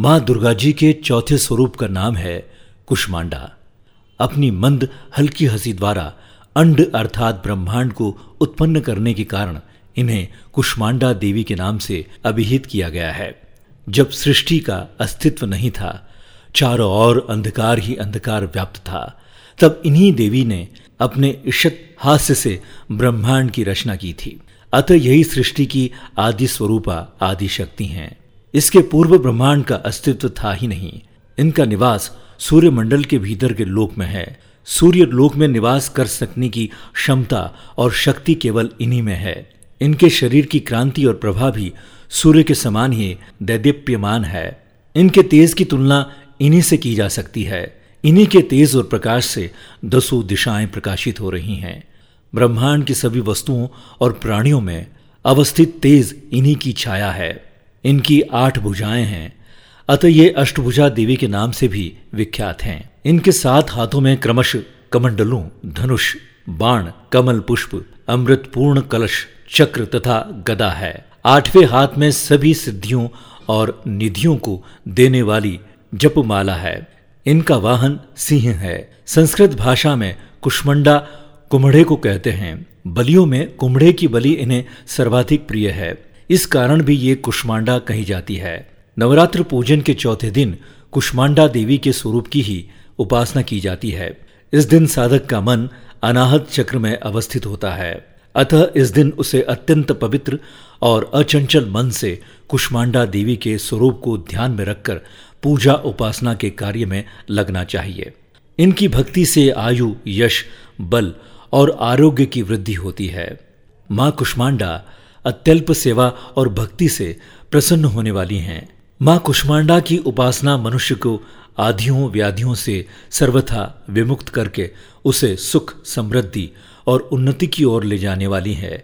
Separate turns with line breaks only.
माँ दुर्गा जी के चौथे स्वरूप का नाम है कुष्मांडा। अपनी मंद, हल्की हँसी द्वारा अंड अर्थात ब्रह्मांड को उत्पन्न करने के कारण इन्हें कुष्मांडा देवी के नाम से अभिहित किया गया है। जब सृष्टि का अस्तित्व नहीं था, चारों ओर अंधकार ही अंधकार व्याप्त था, तब इन्हीं देवी ने अपने इशत हास्य से ब्रह्मांड की रचना की थी। अतः यही सृष्टि की आदि स्वरूपा, आदि शक्ति हैं। इसके पूर्व ब्रह्मांड का अस्तित्व था ही नहीं। इनका निवास सूर्य मंडल के भीतर के लोक में है। सूर्य लोक में निवास कर सकने की क्षमता और शक्ति केवल इन्हीं में है। इनके शरीर की क्रांति और प्रभा भी सूर्य के समान ही दैदीप्यमान है। इनके तेज की तुलना इन्हीं से की जा सकती है। इन्हीं के तेज और प्रकाश से दसों दिशाएँ प्रकाशित हो रही हैं। ब्रह्मांड की सभी वस्तुओं और प्राणियों में अवस्थित तेज इन्हीं की छाया है। इनकी आठ भुजाएँ हैं। अतः ये अष्टभुजा देवी के नाम से भी विख्यात हैं। इनके सात हाथों में क्रमश कमंडलों, धनुष, बाण, कमल पुष्प, अमृतपूर्ण कलश, चक्र तथा गदा है। आठवें हाथ में सभी सिद्धियों और निधियों को देने वाली जपमाला है। इनका वाहन सिंह है। संस्कृत भाषा में कुष्मंडा कुम्हड़े को कहते हैं। बलियों में कुम्हड़े की बलि इन्हें सर्वाधिक प्रिय है। इस कारण भी ये कुष्मांडा कही जाती है। नवरात्र पूजन के चौथे दिन कुष्मांडा देवी के स्वरूप की ही उपासना की जाती है। इस दिन साधक का मन अनाहत चक्र में अवस्थित होता है। अतः इस दिन उसे अत्यंत पवित्र और अचंचल मन से कुष्मांडा देवी के स्वरूप को ध्यान में रखकर पूजा उपासना के कार्य में लगना चाहिए। इनकी भक्ति से आयु, यश, बल और आरोग्य की वृद्धि होती है। माँ कुष्मांडा अत्यल्प सेवा और भक्ति से प्रसन्न होने वाली हैं। माँ कुष्मांडा की उपासना मनुष्य को आधियों, व्याधियों से सर्वथा विमुक्त करके उसे सुख, समृद्धि और उन्नति की ओर ले जाने वाली है।